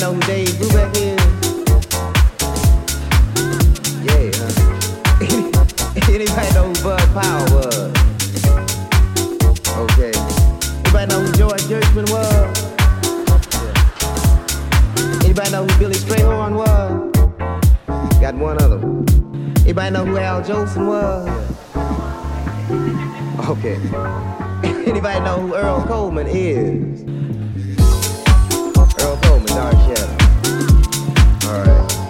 know who Dave is. Yeah. Uh, anybody know who Bud Powell was? Okay. Anybody know who George was? Anybody know who Billy Strayhorn was? Got one other. Anybody know who Al was? Okay. Anybody know who Earl Coleman is?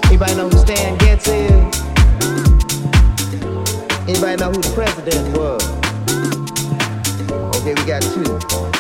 Anybody know who Stan Getz is? Anybody know who the president was? Okay, we got two.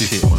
We